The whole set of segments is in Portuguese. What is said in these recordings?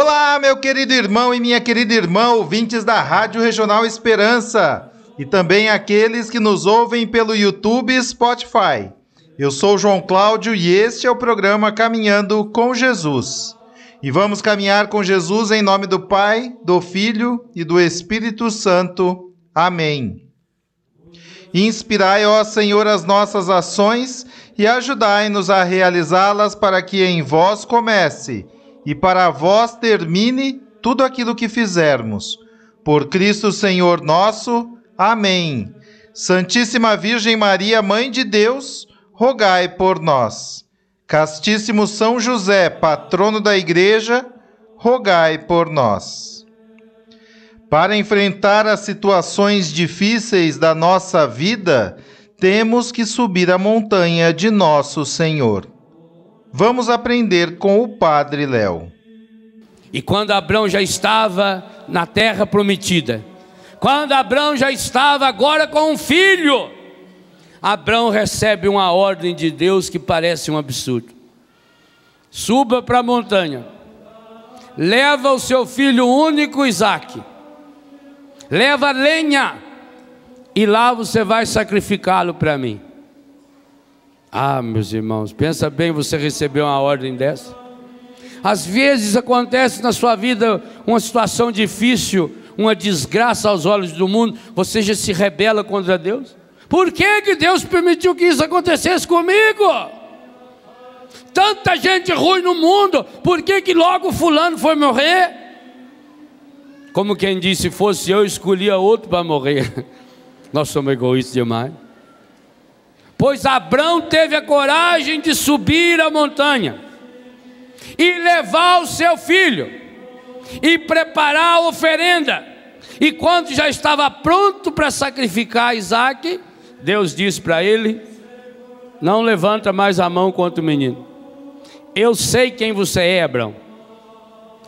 Olá, meu querido irmão e minha querida irmã, ouvintes da Rádio Regional Esperança e também aqueles que nos ouvem pelo YouTube e Spotify. Eu sou João Cláudio e este é o programa Caminhando com Jesus. E vamos caminhar com Jesus em nome do Pai, do Filho e do Espírito Santo. Amém. Inspirai, ó Senhor, as nossas ações e ajudai-nos a realizá-las para que em vós comece e para vós termine tudo aquilo que fizermos. Por Cristo Senhor nosso. Amém. Santíssima Virgem Maria, Mãe de Deus, rogai por nós. Castíssimo São José, patrono da Igreja, rogai por nós. Para enfrentar as situações difíceis da nossa vida, temos que subir a montanha de nosso Senhor. Vamos aprender com o Padre Léo. E quando Abraão já estava na terra prometida, quando Abraão já estava agora com um filho, Abraão recebe uma ordem de Deus que parece um absurdo. Suba para a montanha, leva o seu filho único Isaque, leva lenha, e lá você vai sacrificá-lo para mim. Ah, meus irmãos, pensa bem você recebeu uma ordem dessa. Às vezes acontece na sua vida uma situação difícil, uma desgraça aos olhos do mundo, você já se rebela contra Deus. Por que, que Deus permitiu que isso acontecesse comigo? Tanta gente ruim no mundo, por que, que logo fulano foi morrer? Como quem disse, se fosse eu, escolhia outro para morrer. Nós somos egoístas demais. Pois Abraão teve a coragem de subir a montanha e levar o seu filho e preparar a oferenda. E quando já estava pronto para sacrificar Isaac, Deus disse para ele: Não levanta mais a mão contra o menino. Eu sei quem você é, Abraão.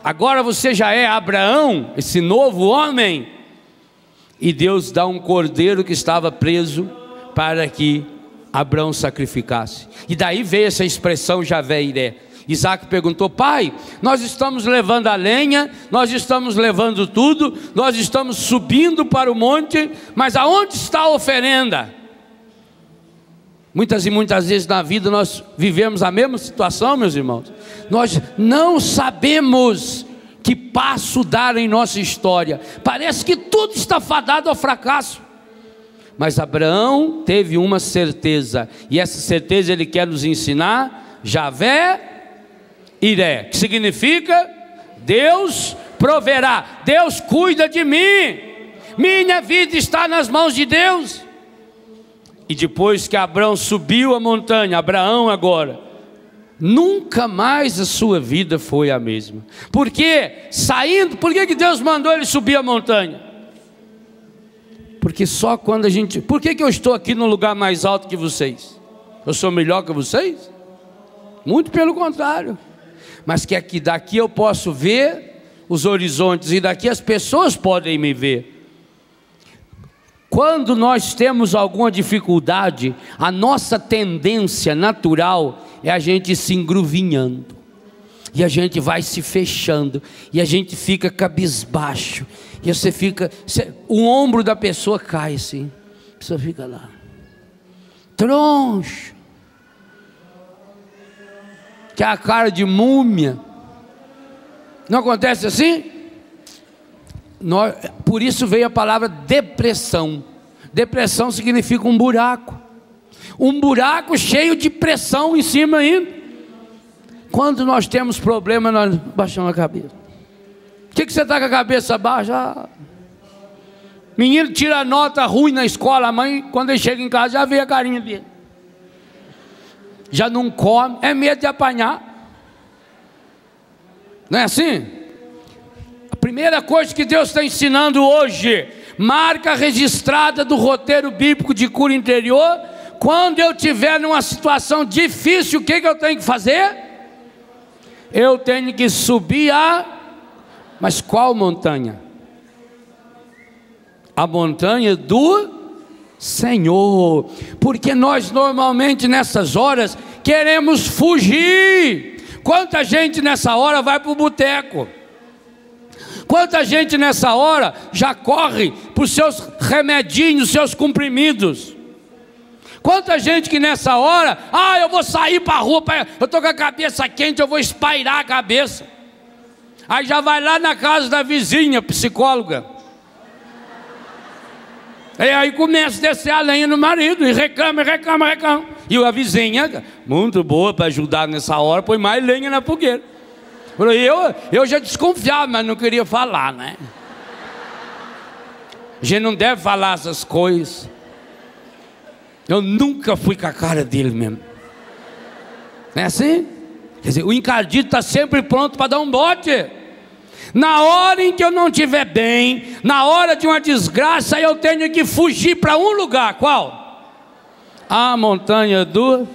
Agora você já é Abraão, esse novo homem. E Deus dá um cordeiro que estava preso para que Abraão sacrificasse. E daí veio essa expressão Javé Iré. Isaac perguntou: Pai, nós estamos levando a lenha, nós estamos levando tudo, nós estamos subindo para o monte, mas aonde está a oferenda? Muitas e muitas vezes na vida nós vivemos a mesma situação, meus irmãos. Nós não sabemos que passo dar em nossa história. Parece que tudo está fadado ao fracasso. Mas Abraão teve uma certeza, e essa certeza ele quer nos ensinar: Javé Iré, que significa Deus proverá, Deus cuida de mim, minha vida está nas mãos de Deus. E depois que Abraão subiu a montanha, Abraão agora, nunca mais a sua vida foi a mesma. Porque saindo, por que, Deus mandou ele subir a montanha? Porque só quando a gente. Por que, que eu estou aqui no lugar mais alto que vocês? Eu sou melhor que vocês? Muito pelo contrário. Mas que aqui daqui eu posso ver os horizontes e daqui as pessoas podem me ver. Quando nós temos alguma dificuldade, a nossa tendência natural é a gente se engruvinhando, e a gente vai se fechando, e a gente fica cabisbaixo, e você fica, você, o ombro da pessoa cai assim, a pessoa fica lá, troncho, que é a cara de múmia, não acontece assim? Nós, por isso veio a palavra depressão. Depressão significa um buraco. Um buraco cheio de pressão em cima ainda. Quando nós temos problema, nós baixamos a cabeça. O que, que você está com a cabeça baixa? Menino tira nota ruim na escola, a mãe, quando ele chega em casa, já vê a carinha dele. Já não come, é medo de apanhar. Não é assim? primeira coisa que Deus está ensinando hoje, marca registrada do roteiro bíblico de cura interior. Quando eu tiver numa situação difícil, o que, que eu tenho que fazer? Eu tenho que subir a. Mas qual montanha? A montanha do Senhor. Porque nós normalmente nessas horas queremos fugir. Quanta gente nessa hora vai para o boteco? Quanta gente nessa hora já corre para os seus remedinhos, seus comprimidos? Quanta gente que nessa hora, ah, eu vou sair para a rua, eu estou com a cabeça quente, eu vou espairar a cabeça. Aí já vai lá na casa da vizinha, psicóloga. E aí começa a descer a lenha no marido, e reclama, reclama, reclama. E a vizinha, muito boa para ajudar nessa hora, põe mais lenha na fogueira. Eu, eu já desconfiava, mas não queria falar, né? A gente não deve falar essas coisas. Eu nunca fui com a cara dele mesmo. Não é assim? Quer dizer, o encardido está sempre pronto para dar um bote. Na hora em que eu não estiver bem, na hora de uma desgraça, eu tenho que fugir para um lugar. Qual? A montanha do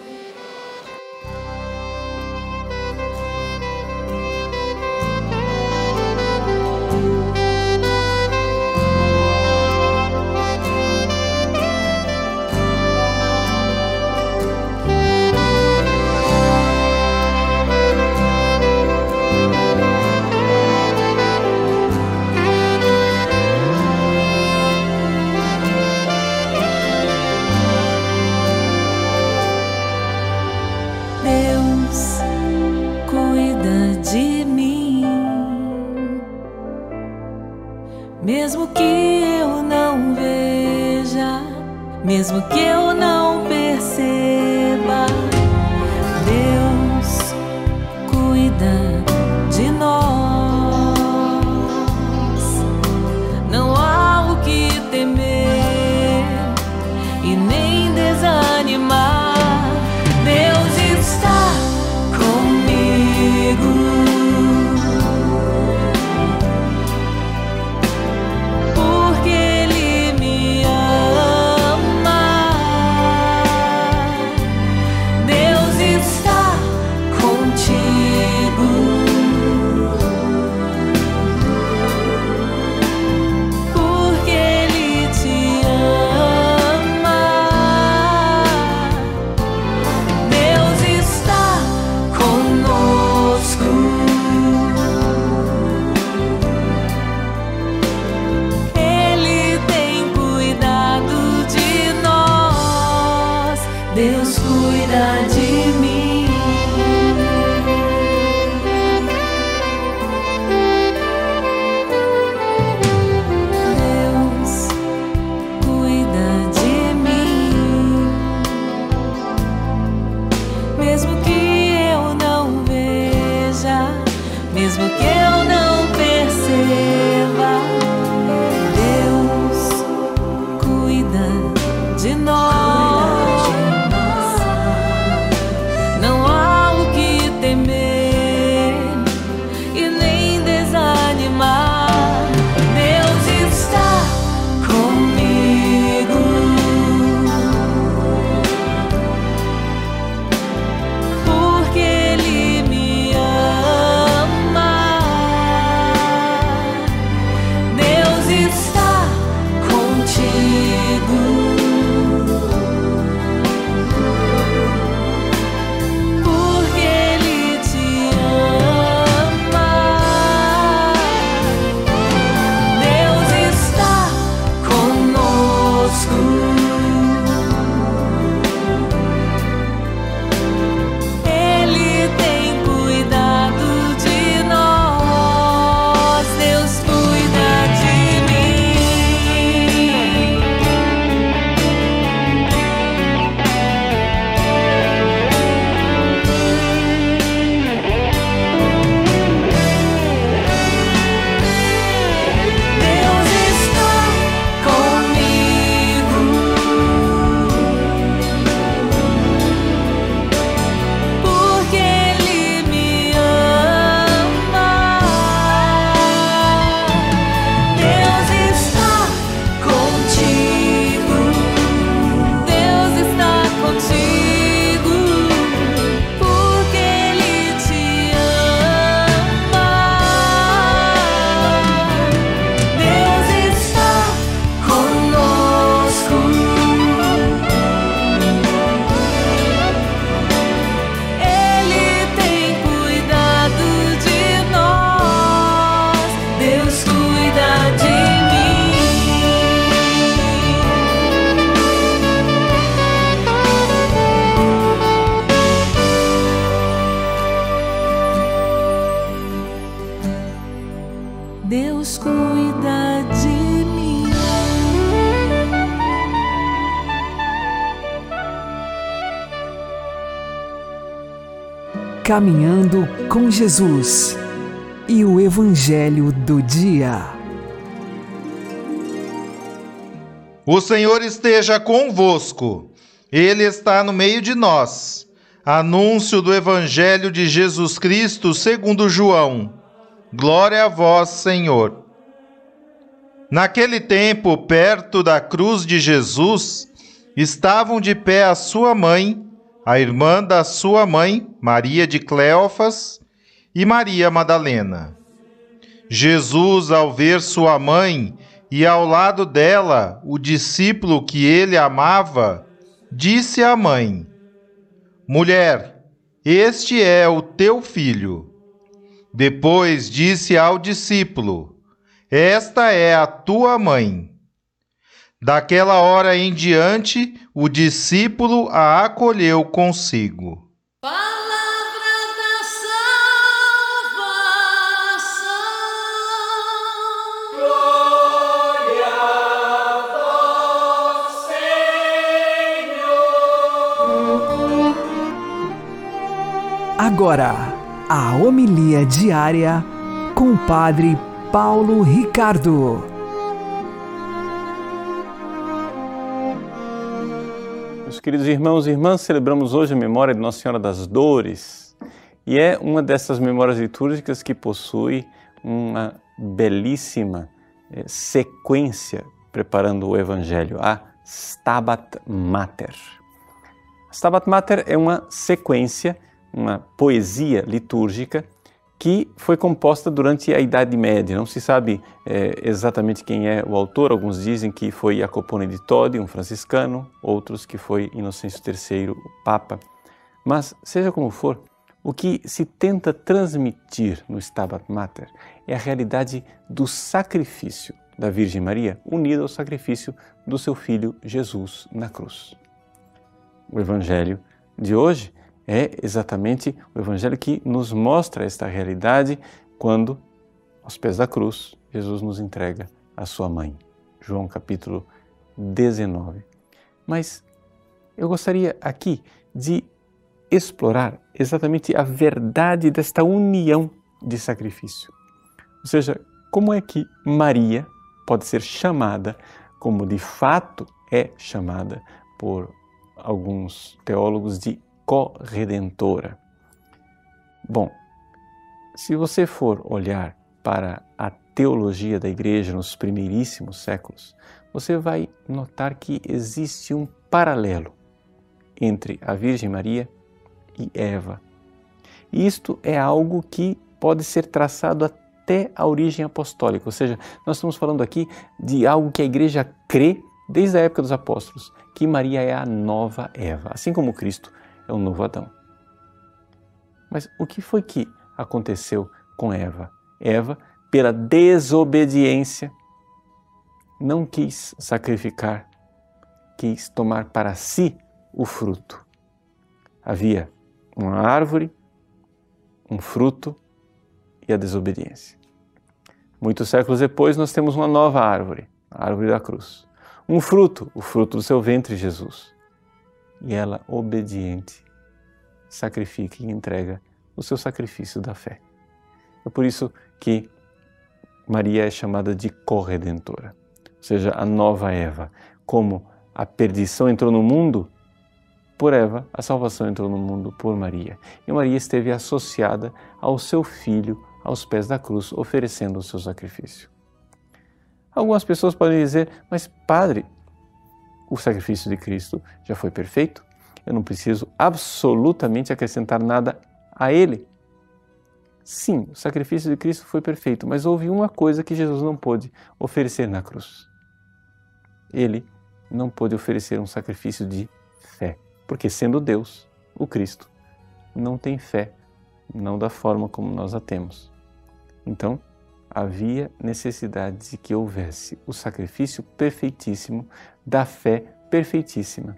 Caminhando com Jesus e o Evangelho do Dia. O Senhor esteja convosco, Ele está no meio de nós. Anúncio do Evangelho de Jesus Cristo segundo João. Glória a vós, Senhor. Naquele tempo, perto da cruz de Jesus, estavam de pé a sua mãe, a irmã da sua mãe, Maria de Cleófas, e Maria Madalena. Jesus, ao ver sua mãe e ao lado dela o discípulo que ele amava, disse à mãe: Mulher, este é o teu filho. Depois disse ao discípulo: esta é a tua mãe. Daquela hora em diante, o discípulo a acolheu consigo. Palavra da salvação. Glória a vós, Senhor. Agora, a homilia diária com o Padre Paulo Ricardo. Queridos irmãos e irmãs, celebramos hoje a memória de Nossa Senhora das Dores e é uma dessas memórias litúrgicas que possui uma belíssima eh, sequência preparando o Evangelho, a Stabat Mater. A Stabat Mater é uma sequência, uma poesia litúrgica que foi composta durante a Idade Média. Não se sabe é, exatamente quem é o autor. Alguns dizem que foi Jacopone de Todi, um franciscano, outros que foi Inocêncio III, o Papa. Mas, seja como for, o que se tenta transmitir no Stabat Mater é a realidade do sacrifício da Virgem Maria unida ao sacrifício do seu filho Jesus na cruz. O Evangelho de hoje é exatamente o Evangelho que nos mostra esta realidade quando, aos pés da cruz, Jesus nos entrega a sua mãe. João capítulo 19. Mas eu gostaria aqui de explorar exatamente a verdade desta união de sacrifício. Ou seja, como é que Maria pode ser chamada, como de fato é chamada por alguns teólogos, de corredentora. Bom, se você for olhar para a teologia da igreja nos primeiríssimos séculos, você vai notar que existe um paralelo entre a Virgem Maria e Eva. Isto é algo que pode ser traçado até a origem apostólica, ou seja, nós estamos falando aqui de algo que a igreja crê desde a época dos apóstolos, que Maria é a nova Eva, assim como Cristo é o novo Adão. Mas o que foi que aconteceu com Eva? Eva, pela desobediência, não quis sacrificar, quis tomar para si o fruto. Havia uma árvore, um fruto e a desobediência. Muitos séculos depois, nós temos uma nova árvore, a árvore da cruz. Um fruto, o fruto do seu ventre, Jesus e ela, obediente, sacrifica e entrega o seu sacrifício da fé. É por isso que Maria é chamada de corredentora, ou seja, a nova Eva. Como a perdição entrou no mundo por Eva, a salvação entrou no mundo por Maria. E Maria esteve associada ao seu filho aos pés da cruz, oferecendo o seu sacrifício. Algumas pessoas podem dizer, mas padre, o sacrifício de Cristo já foi perfeito, eu não preciso absolutamente acrescentar nada a ele. Sim, o sacrifício de Cristo foi perfeito, mas houve uma coisa que Jesus não pôde oferecer na cruz. Ele não pôde oferecer um sacrifício de fé, porque sendo Deus, o Cristo, não tem fé, não da forma como nós a temos. Então, havia necessidade de que houvesse o sacrifício perfeitíssimo da fé perfeitíssima.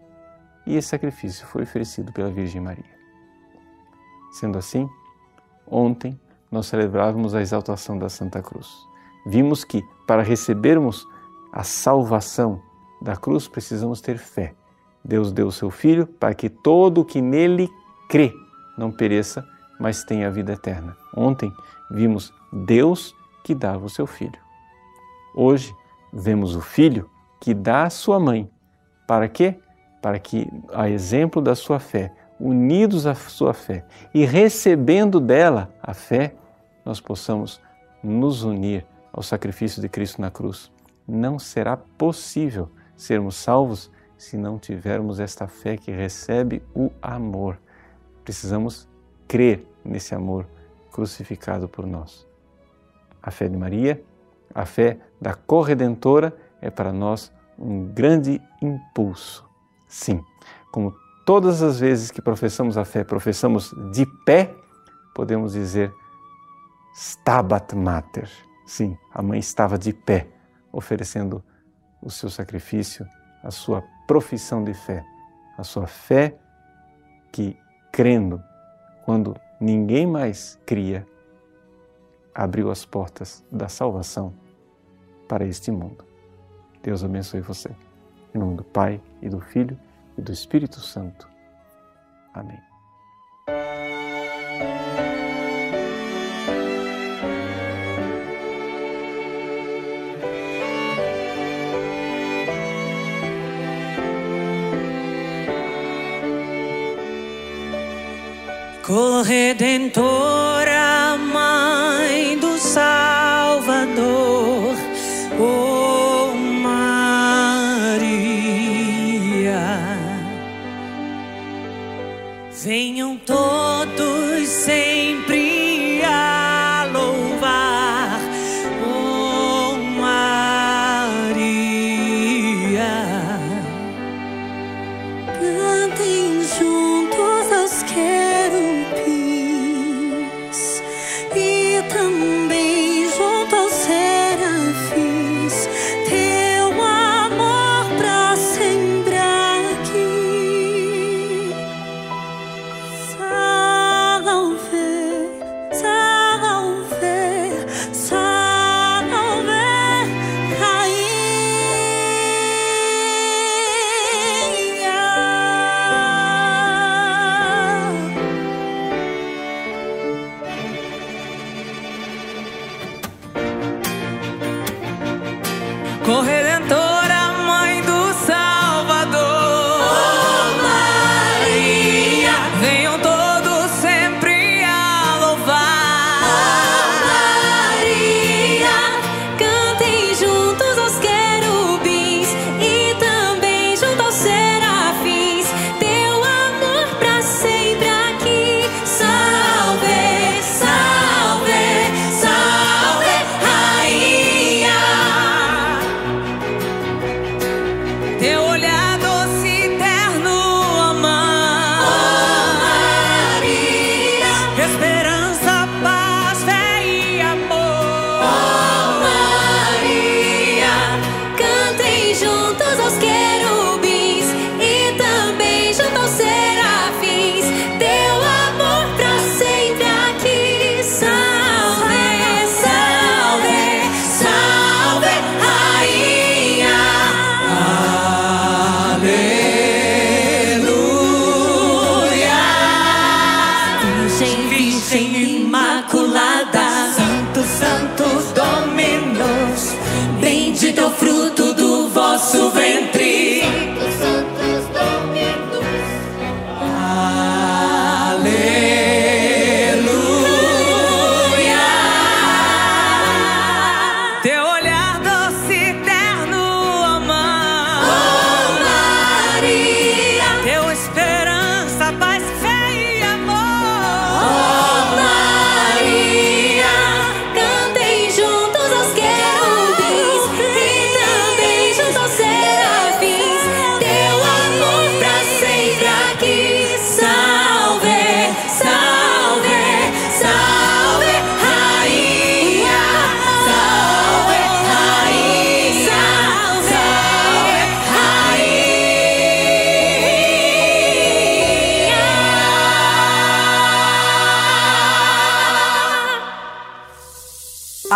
E esse sacrifício foi oferecido pela Virgem Maria. Sendo assim, ontem nós celebrávamos a exaltação da Santa Cruz. Vimos que para recebermos a salvação da cruz precisamos ter fé. Deus deu o seu Filho para que todo o que nele crê não pereça, mas têm a vida eterna. Ontem vimos Deus que dava o seu filho. Hoje vemos o filho que dá a sua mãe. Para quê? Para que, a exemplo da sua fé, unidos à sua fé e recebendo dela a fé, nós possamos nos unir ao sacrifício de Cristo na cruz. Não será possível sermos salvos se não tivermos esta fé que recebe o amor. Precisamos crer nesse amor crucificado por nós. A fé de Maria, a fé da corredentora é para nós um grande impulso. Sim, como todas as vezes que professamos a fé, professamos de pé, podemos dizer Stabat Mater. Sim, a mãe estava de pé, oferecendo o seu sacrifício, a sua profissão de fé, a sua fé que, crendo, quando ninguém mais cria, abriu as portas da salvação para este mundo. Deus abençoe você. Em nome do Pai e do Filho e do Espírito Santo. Amém. Corredentora, Mãe Mãe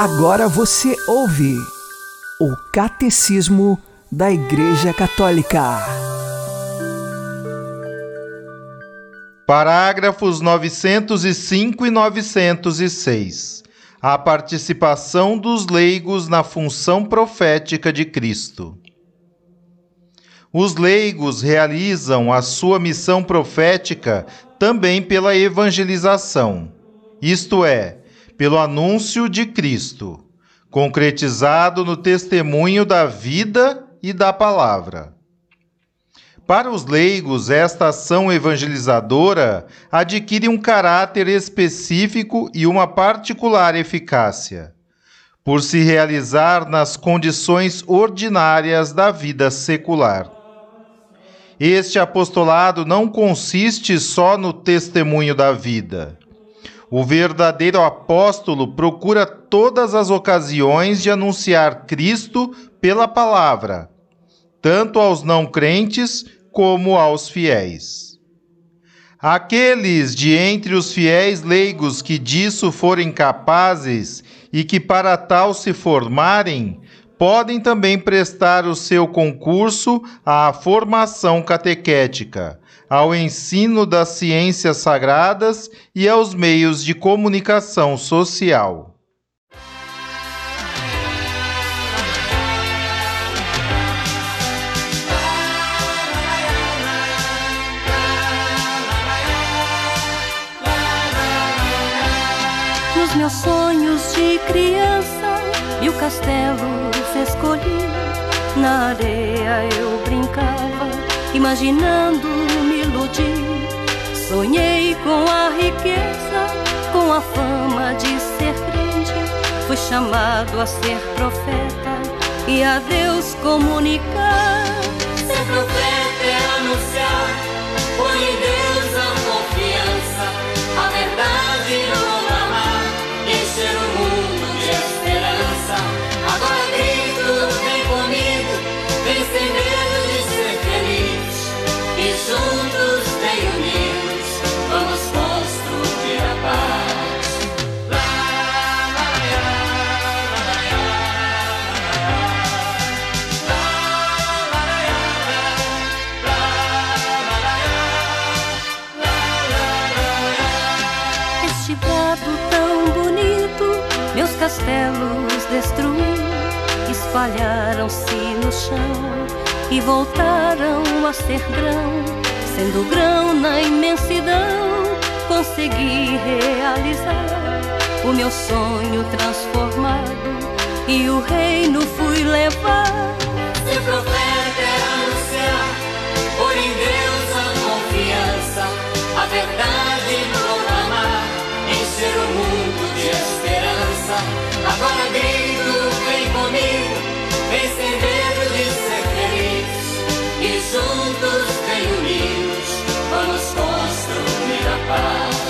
Agora você ouve o Catecismo da Igreja Católica. Parágrafos 905 e 906. A participação dos leigos na função profética de Cristo. Os leigos realizam a sua missão profética também pela evangelização, isto é, pelo anúncio de Cristo, concretizado no testemunho da vida e da palavra. Para os leigos, esta ação evangelizadora adquire um caráter específico e uma particular eficácia, por se realizar nas condições ordinárias da vida secular. Este apostolado não consiste só no testemunho da vida. O verdadeiro apóstolo procura todas as ocasiões de anunciar Cristo pela palavra, tanto aos não crentes como aos fiéis. Aqueles de entre os fiéis leigos que disso forem capazes e que para tal se formarem, podem também prestar o seu concurso à formação catequética, ao ensino das ciências sagradas e aos meios de comunicação social. Meus sonhos de criança e o castelo Na areia eu brincava, imaginando me iludir. Sonhei com a riqueza, com a fama de ser grande. Fui chamado a ser profeta e a Deus comunicar. Ser profeta é anunciar, põe em Deus a confiança, a verdade proclamar, castelos destruiu, espalharam-se no chão e voltaram a ser grão. Sendo grão na imensidão, consegui realizar o meu sonho transformado e o reino fui levar. Ser profeta é anunciar, pôr em Deus a confiança, a verdade proclamar, encher o mundo de esperança. Agora grito, vem comigo, vem sem medo de ser feliz. E juntos, unidos, vamos Bye.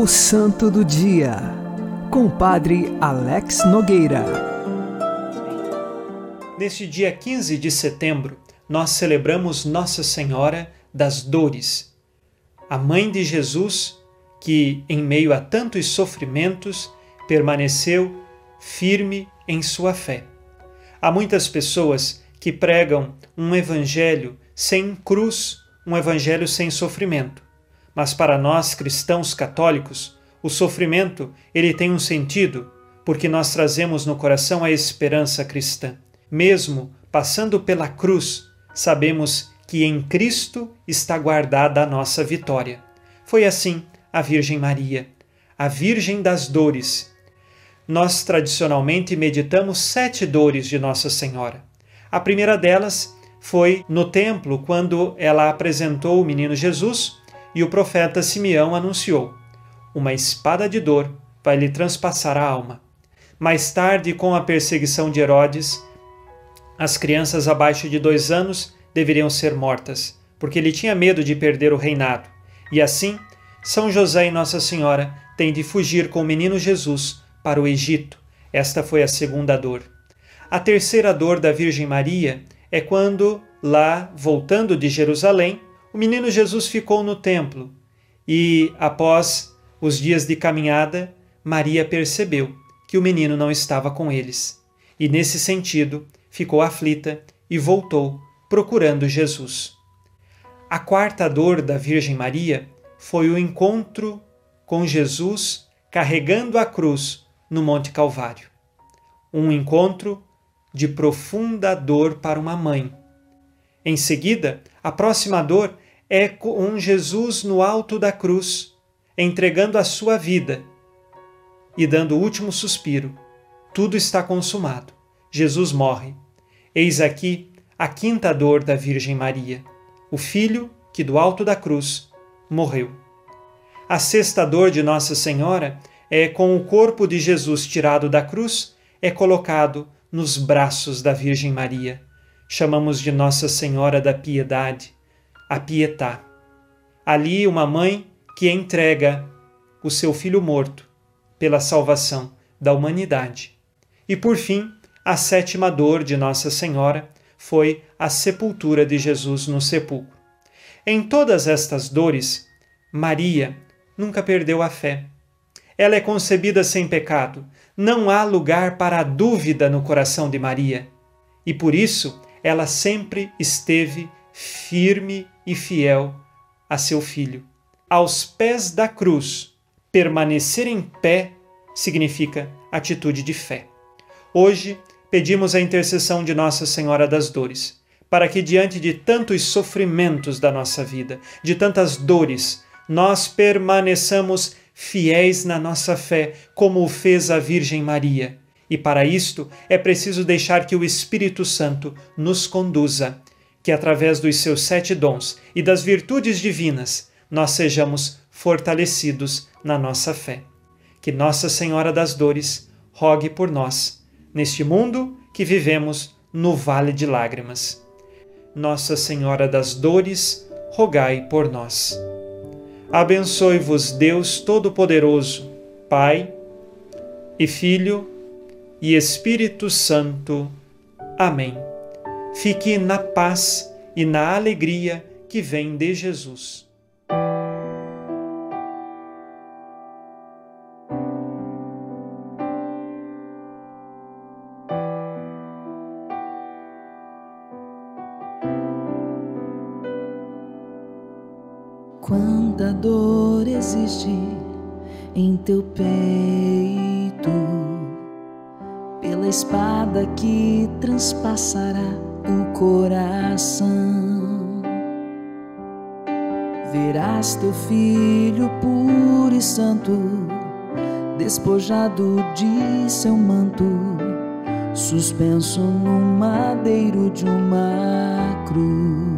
O Santo do Dia, com o Padre Alex Nogueira. Neste dia 15 de setembro, nós celebramos Nossa Senhora das Dores, a mãe de Jesus que, em meio a tantos sofrimentos, permaneceu firme em sua fé. Há muitas pessoas que pregam um evangelho sem cruz, um evangelho sem sofrimento. Mas para nós cristãos católicos, o sofrimento ele tem um sentido, porque nós trazemos no coração a esperança cristã. Mesmo passando pela cruz, sabemos que em Cristo está guardada a nossa vitória. Foi assim a Virgem Maria, a Virgem das Dores. Nós tradicionalmente meditamos sete dores de Nossa Senhora. A primeira delas foi no templo, quando ela apresentou o menino Jesus e o profeta Simeão anunciou: Uma espada de dor vai lhe transpassar a alma. Mais tarde, com a perseguição de Herodes, as crianças abaixo de dois anos deveriam ser mortas, porque ele tinha medo de perder o reinado. E assim, São José e Nossa Senhora têm de fugir com o menino Jesus para o Egito. Esta foi a segunda dor. A terceira dor da Virgem Maria é quando, lá, voltando de Jerusalém, o menino Jesus ficou no templo e, após os dias de caminhada, Maria percebeu que o menino não estava com eles. E, nesse sentido, ficou aflita e voltou procurando Jesus. A quarta dor da Virgem Maria foi o encontro com Jesus carregando a cruz no Monte Calvário. Um encontro de profunda dor para uma mãe. Em seguida, a próxima dor é com Jesus no alto da cruz, entregando a sua vida e dando o último suspiro. Tudo está consumado. Jesus morre. Eis aqui a quinta dor da Virgem Maria, o filho que do alto da cruz morreu. A sexta dor de Nossa Senhora é com o corpo de Jesus tirado da cruz, é colocado nos braços da Virgem Maria. Chamamos de Nossa Senhora da Piedade, a Pietá. Ali, uma mãe que entrega o seu filho morto pela salvação da humanidade. E por fim, a sétima dor de Nossa Senhora foi a sepultura de Jesus no sepulcro. Em todas estas dores, Maria nunca perdeu a fé. Ela é concebida sem pecado, não há lugar para a dúvida no coração de Maria. E por isso ela sempre esteve firme e fiel a seu filho. Aos pés da cruz, permanecer em pé significa atitude de fé. Hoje, pedimos a intercessão de Nossa Senhora das Dores, para que, diante de tantos sofrimentos da nossa vida, de tantas dores, nós permaneçamos fiéis na nossa fé, como o fez a Virgem Maria. E para isto é preciso deixar que o Espírito Santo nos conduza, que através dos seus sete dons e das virtudes divinas nós sejamos fortalecidos na nossa fé. Que Nossa Senhora das Dores rogue por nós, neste mundo que vivemos no vale de lágrimas. Nossa Senhora das Dores, rogai por nós. Abençoe-vos Deus Todo-Poderoso, Pai e Filho e Espírito Santo. Amém. Fique na paz e na alegria que vem de Jesus. Quanta dor existe em teu peito, espada que transpassará o coração. Verás teu filho puro e santo, despojado de seu manto, suspenso no madeiro de uma cruz.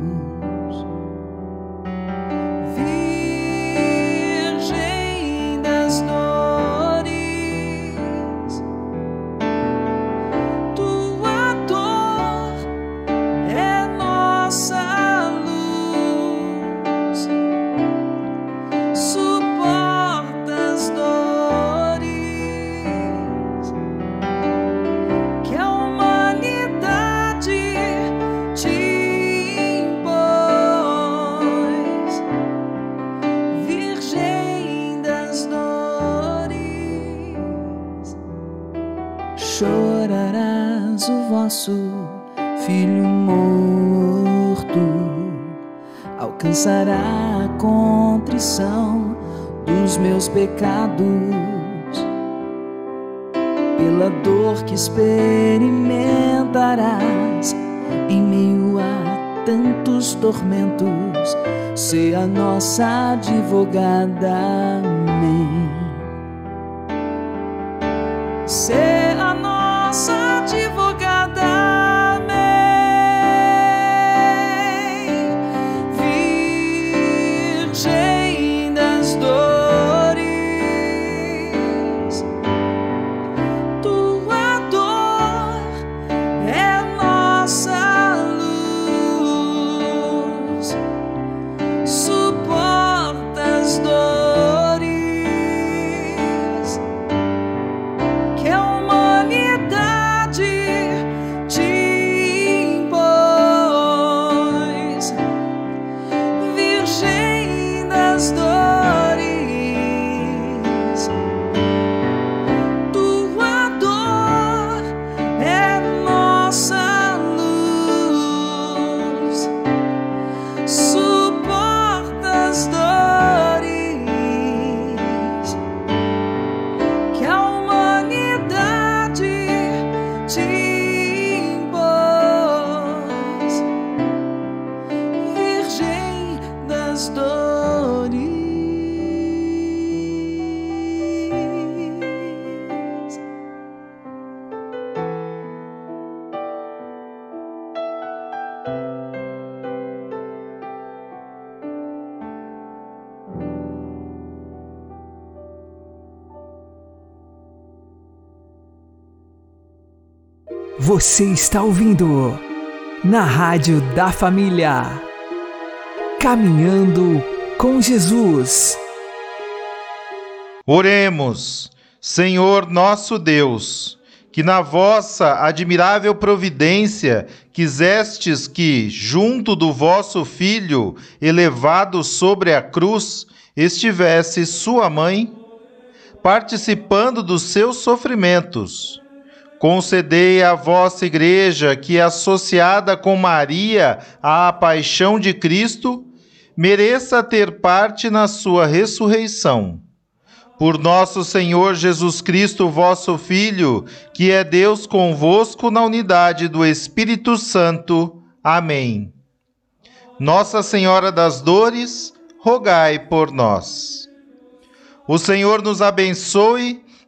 Experimentarás em meio a tantos tormentos, ser a nossa advogada. Você está ouvindo na Rádio da Família. Caminhando com Jesus. Oremos, Senhor nosso Deus, que na vossa admirável providência quisestes que, junto do vosso Filho, elevado sobre a cruz, estivesse sua mãe, participando dos seus sofrimentos. Concedei à vossa Igreja que, associada com Maria à paixão de Cristo, mereça ter parte na sua ressurreição. Por nosso Senhor Jesus Cristo, vosso Filho, que é Deus convosco na unidade do Espírito Santo. Amém. Nossa Senhora das Dores, rogai por nós. O Senhor nos abençoe,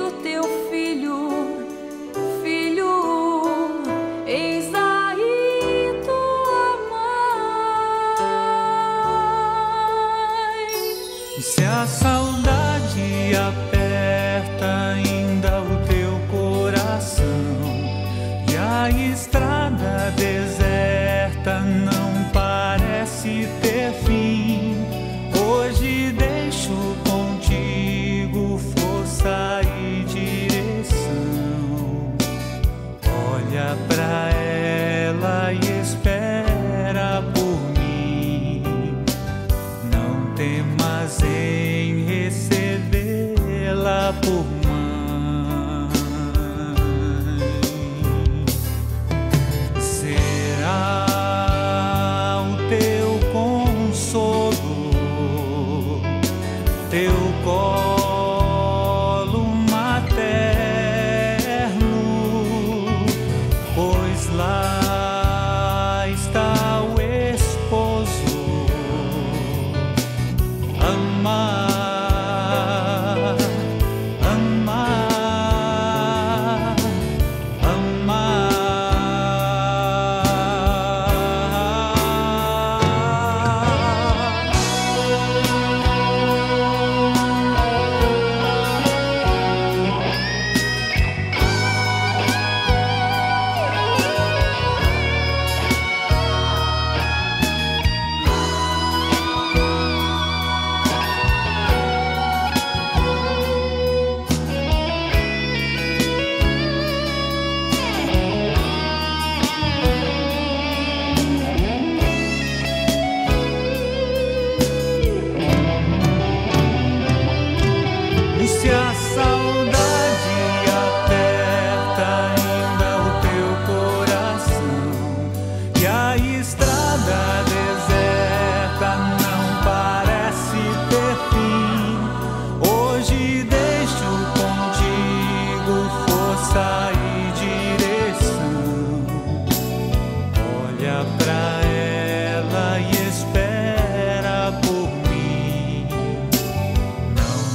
O teu. Filho,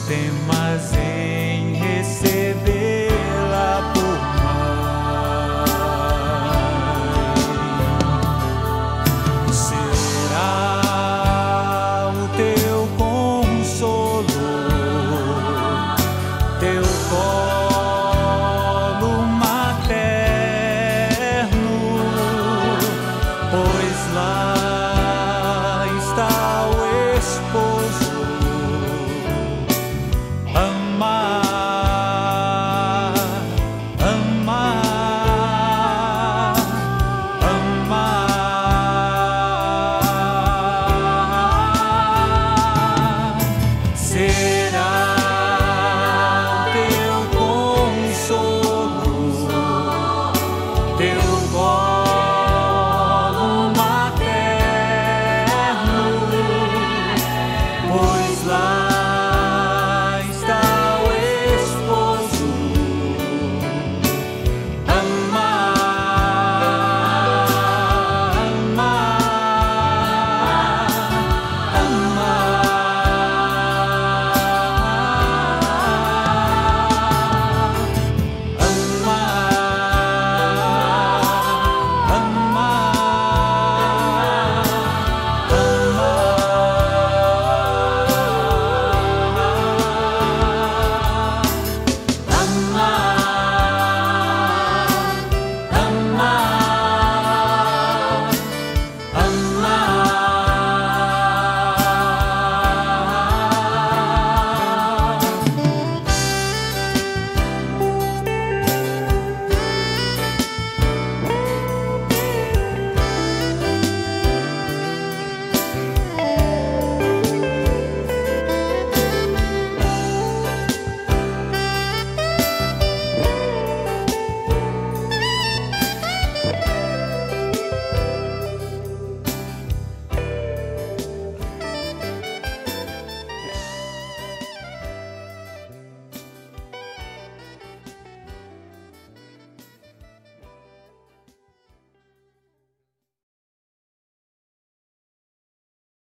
tem.